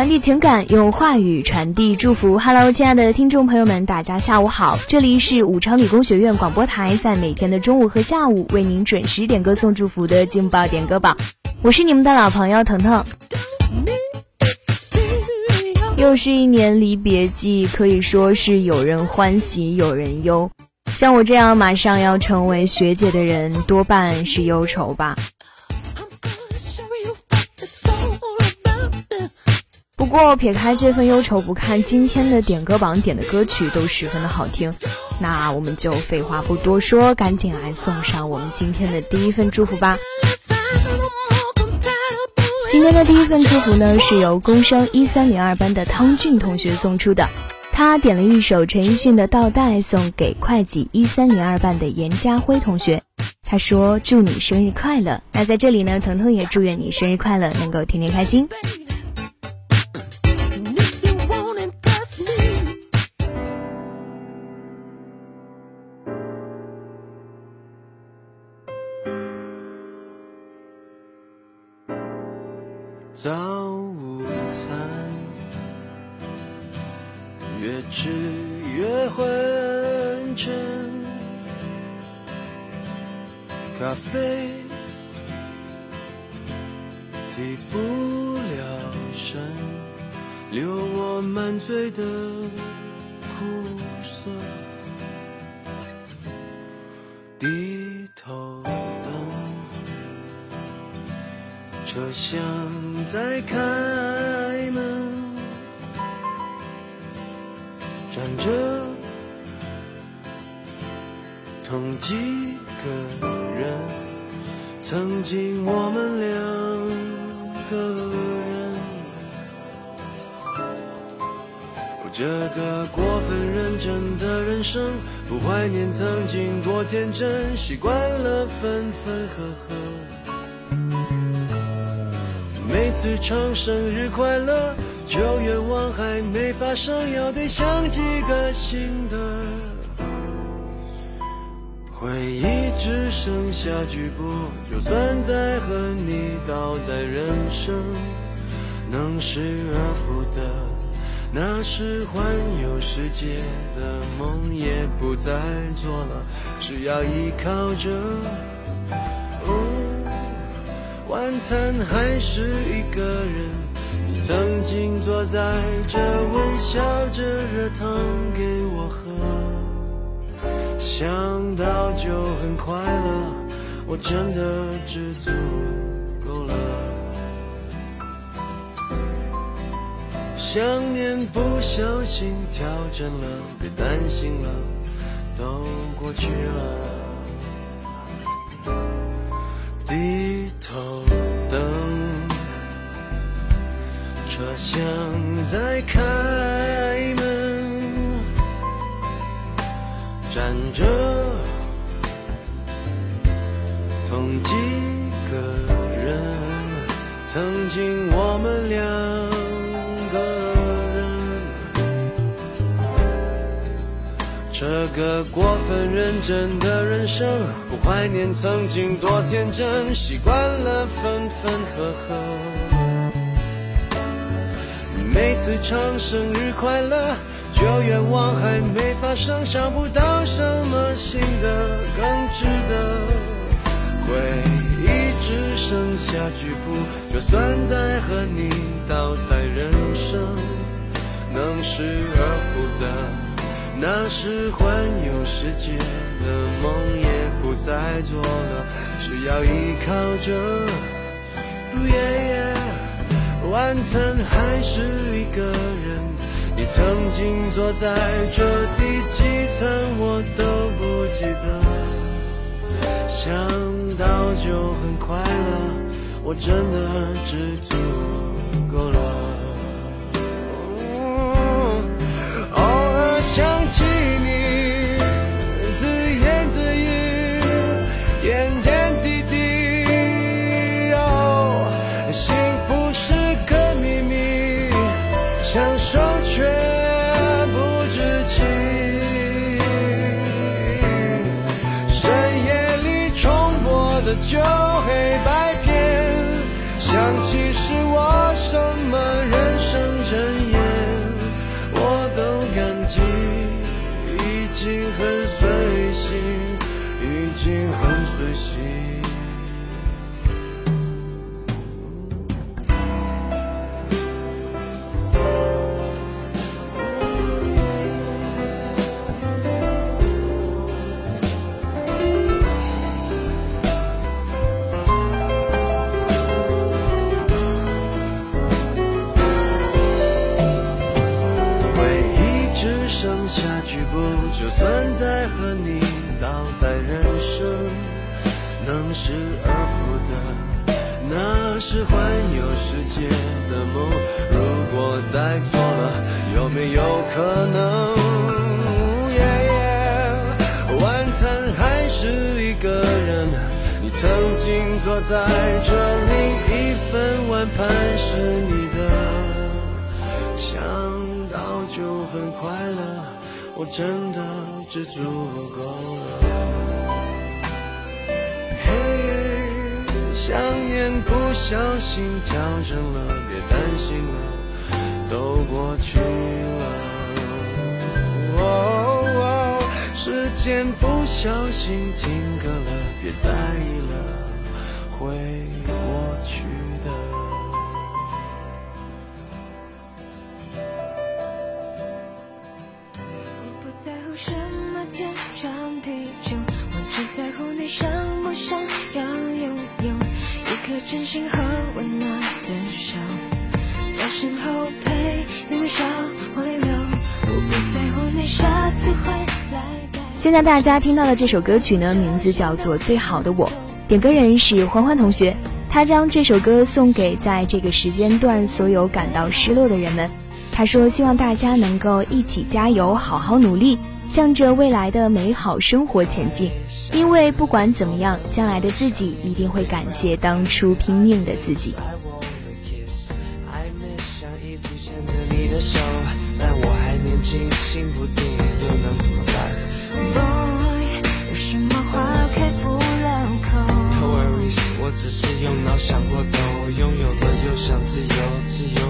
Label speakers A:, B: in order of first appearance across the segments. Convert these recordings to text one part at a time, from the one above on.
A: 传递情感，用话语传递祝福。Hello，亲爱的听众朋友们，大家下午好，这里是武昌理工学院广播台，在每天的中午和下午为您准时点歌送祝福的劲爆点歌榜，我是你们的老朋友腾腾。又是一年离别季，可以说是有人欢喜有人忧。像我这样马上要成为学姐的人，多半是忧愁吧。不过撇开这份忧愁不看，今天的点歌榜点的歌曲都十分的好听。那我们就废话不多说，赶紧来送上我们今天的第一份祝福吧。今天的第一份祝福呢，是由工商一三零二班的汤俊同学送出的。他点了一首陈奕迅的《倒带》，送给会计一三零二班的严家辉同学。他说：“祝你生日快乐。”那在这里呢，腾腾也祝愿你生日快乐，能够天天开心。
B: 咖啡提不了神，留我满嘴的苦涩。低头等车厢。在开门，站着同几个，曾经我们两个人。这个过分认真的人生，不怀念曾经多天真，习惯了分分合合。每次唱生日快乐，旧愿望还没发生，要得想几个新的。回忆只剩下局部，就算再和你倒带人生，能失而复得，那是环游世界的梦也不再做了，只要依靠着。晚餐还是一个人，你曾经坐在这微笑着热汤给我喝，想到就很快乐，我真的知足够了。想念不小心调整了，别担心了，都过去了。低头等，车厢在开站着同几个人，曾经我们两个人。这个过分认真的人生，不怀念曾经多天真，习惯了分分合合。每次唱生日快乐，旧愿望还没发生，想不到什么新的更值得。回忆只剩下局部，就算再和你倒带人生，能失而复得。那时环游世界的梦也不再做了，只要依靠着。晚餐还是一个人，你曾经坐在这第几层我都不记得。想到就很快乐，我真的知足够了。偶尔想起你，整夜，我都感激，已经很随性，已经很随性。是环游世界的梦。如果再做了，有没有可能？晚餐还是一个人，你曾经坐在这里，一份碗盘是你的。想到就很快乐，我真的知足够了。想念不小心跳整了，别担心了，都过去了。哦哦，时间不小心停格了，别在意了，会过去
C: 心和温暖的手，在身后陪你微笑或泪流。我不在乎你下次会来。
A: 现在大家听到的这首歌曲呢，名字叫做《最好的我》，点歌人是欢欢同学，他将这首歌送给在这个时间段所有感到失落的人们。他说：“希望大家能够一起加油，好好努力，向着未来的美好生活前进。因为不管怎么样，将来的自己一定会感谢当初拼命的自己。”
B: 爱我的 kiss，暧昧想一直牵着你的手，但我还年轻，心不定，又能怎么办
C: Boy，有什么话开不了口
B: ？？No worries，我只是用脑想过头，拥有了又想自由，自由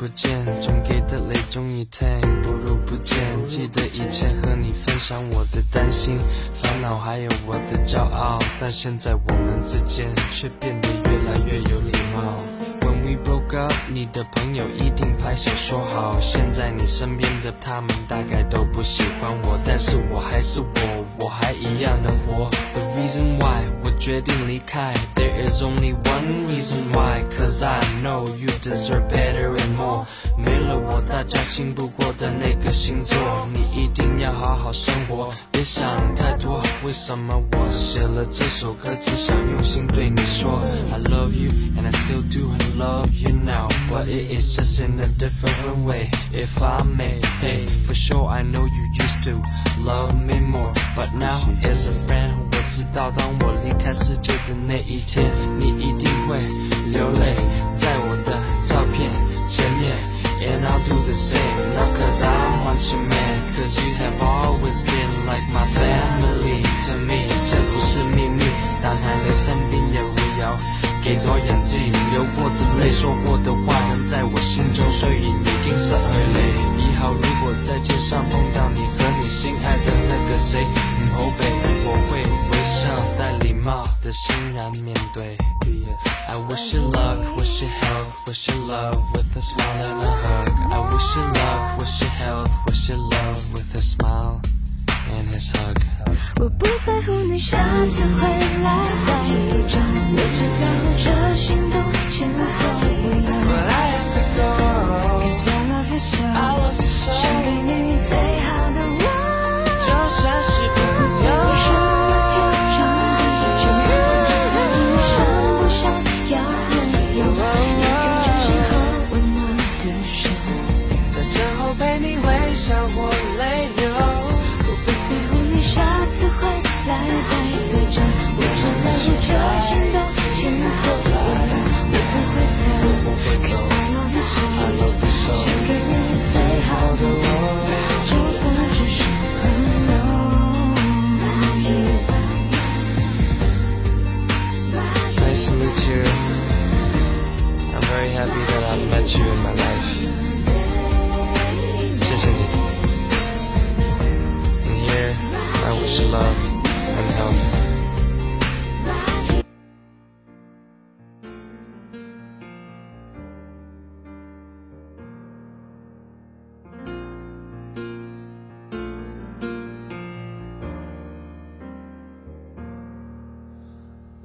C: 不
B: 见，总给的泪终于停，不如不见。记得以前和你分享我的担心、烦恼，还有我的骄傲，但现在我们之间却变得越来越有礼貌。When we broke
D: up，你的朋友一定拍手说好。现在你身边的他们大概都不喜欢我，但是我还是我，我还一样的活。The reason why 我决定离开，There is only one reason why，cause I know you deserve better and more。没了我，大家信不过的那个星座，你一定要好好生活，别想太多。为什么我写了这首歌，只想用心对你说，I love you and I still do love you now, but it is just in a different way. If I may, hey, for sure I know you used to love me more, but now as a friend，我知道当我离开世界的那一天，你一定会流泪在我的照片前面。And I'll do the same, not cause I want you man, cause you have always been like my family to me，这不是秘密，但还留身边也围绕。给多眼睛，流过的泪，说过的话，仍在我心中。虽然已经失去你，以后如果在街上碰到你和你心爱的那个谁，的欣然面对。I wish you luck, wish you health, wish you love with a smile and a hug. I wish you luck, wish you health, wish you love with a smile and his hug.
C: 我不在乎你下次回来带一张，我只在乎这心动前所未有。Cause I love you so，想给你最好的我。
D: 就算是 wish you love and health.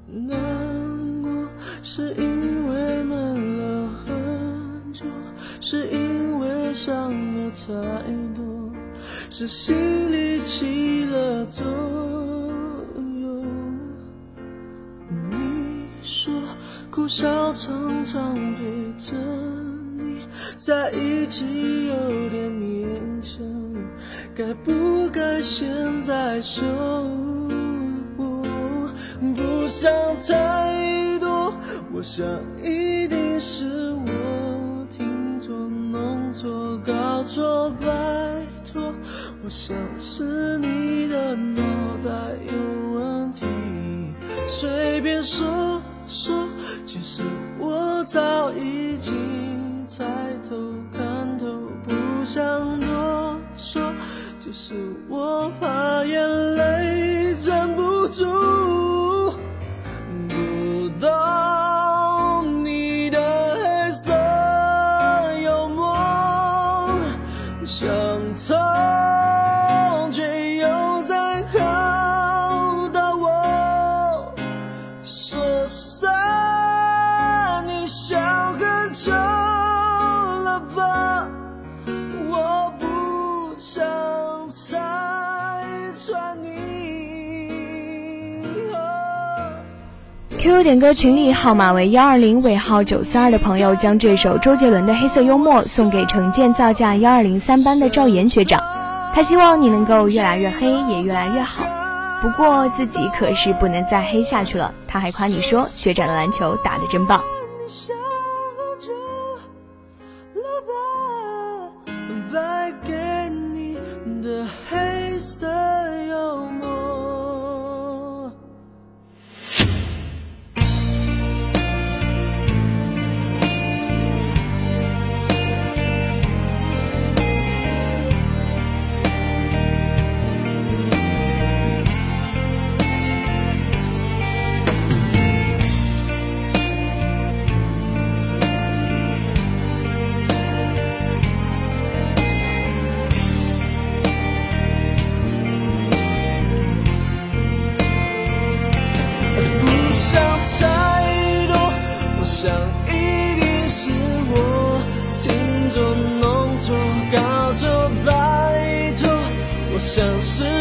A: 难过笑常常陪着你在一起有点勉强，该不该现在说？不想太多，我想一定是我听错、弄错、搞错，拜托，我想是你的脑袋有问题，随便说说，其实我早已经猜透、看透，不想多说，只是我怕眼泪站不住。
E: QQ 点歌群里号码为幺二零尾号九四二的朋友，将这首周杰伦的《黑色幽默》送给城建造价幺二零三班的赵岩学长。他希望你能够越来越黑，也越来越好。不过自己可是不能再黑下去了。他还夸你说，学长的篮球打得真棒。
A: 我想是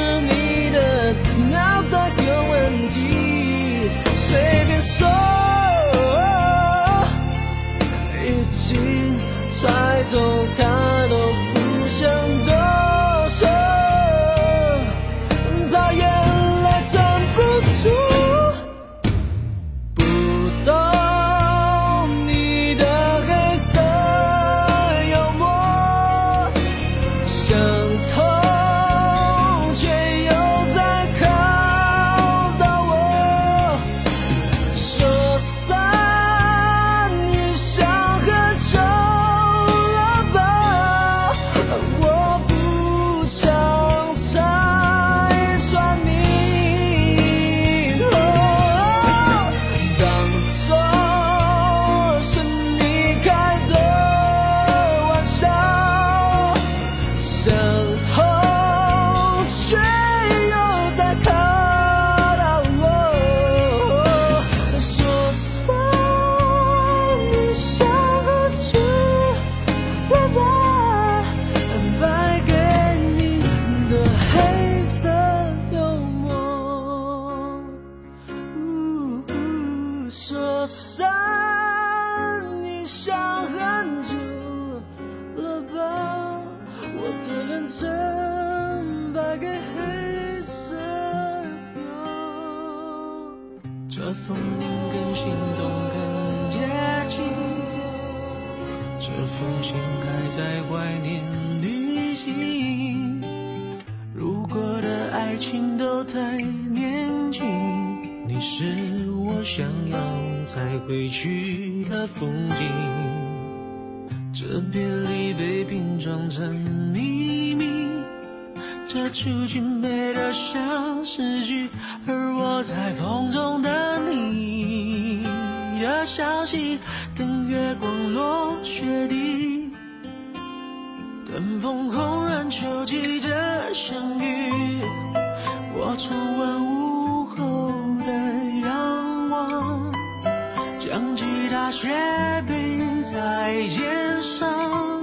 A: 在怀念旅行。如果的爱情都太年轻，你是我想要再回去的风景。这别离被拼装成秘密，这出去美得像诗句，而我在风中等你的消息，风红染秋季的相遇，我重温午后的阳光，将吉他斜背在肩上，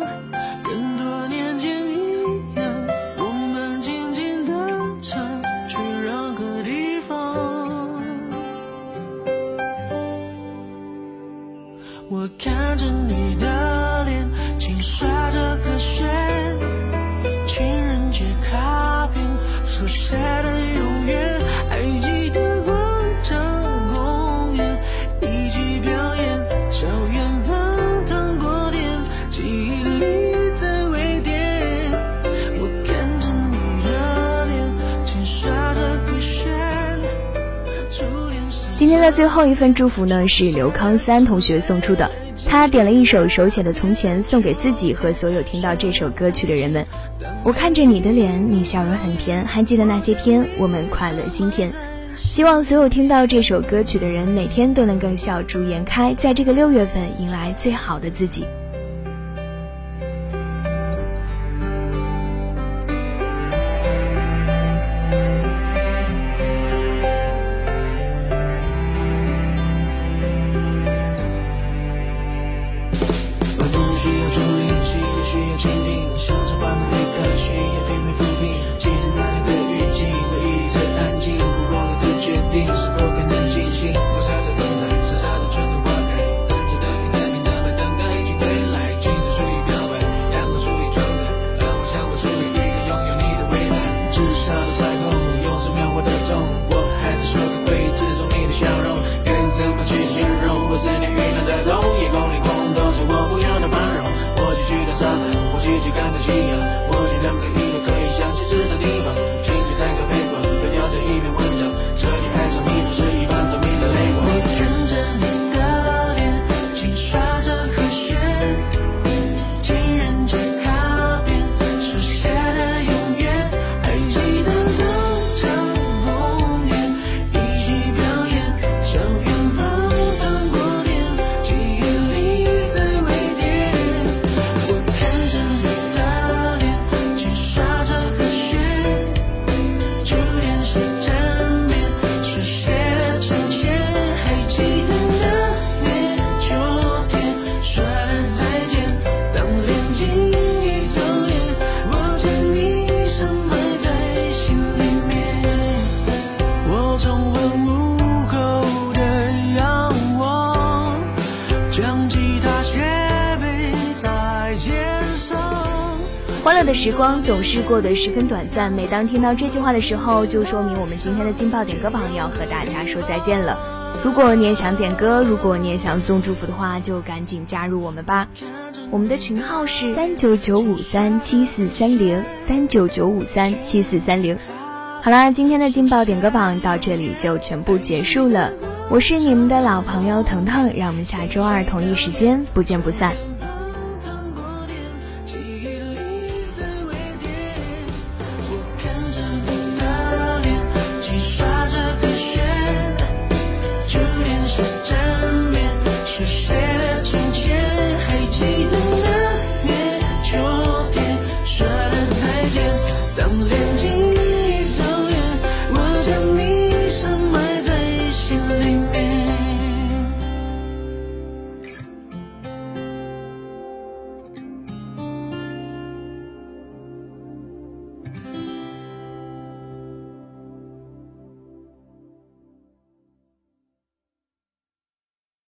F: 今天的最后一份祝福呢，是刘康三同学送出的。他点了一首手写的《从前》，送给自己和所有听到这首歌曲的人们。我看着你的脸，你笑容很甜，还记得那些天，我们快乐心甜。希望所有听到这首歌曲的人，每天都能更笑逐颜开，在这个六月份迎来最好的自己。
A: 的时光总是过得十分短暂。每当听到这句话的时候，就说明我们今天的劲爆点歌榜要和大家说再见了。如果你也想点歌，如果你也想送祝福的话，就赶紧加入我们吧。我们的群号是三九九五三七四三零三九九五三七四三零。好啦，今天的劲爆点歌榜到这里就全部结束了。我是你们的老朋友腾腾，让我们下周二同一时间不见不散。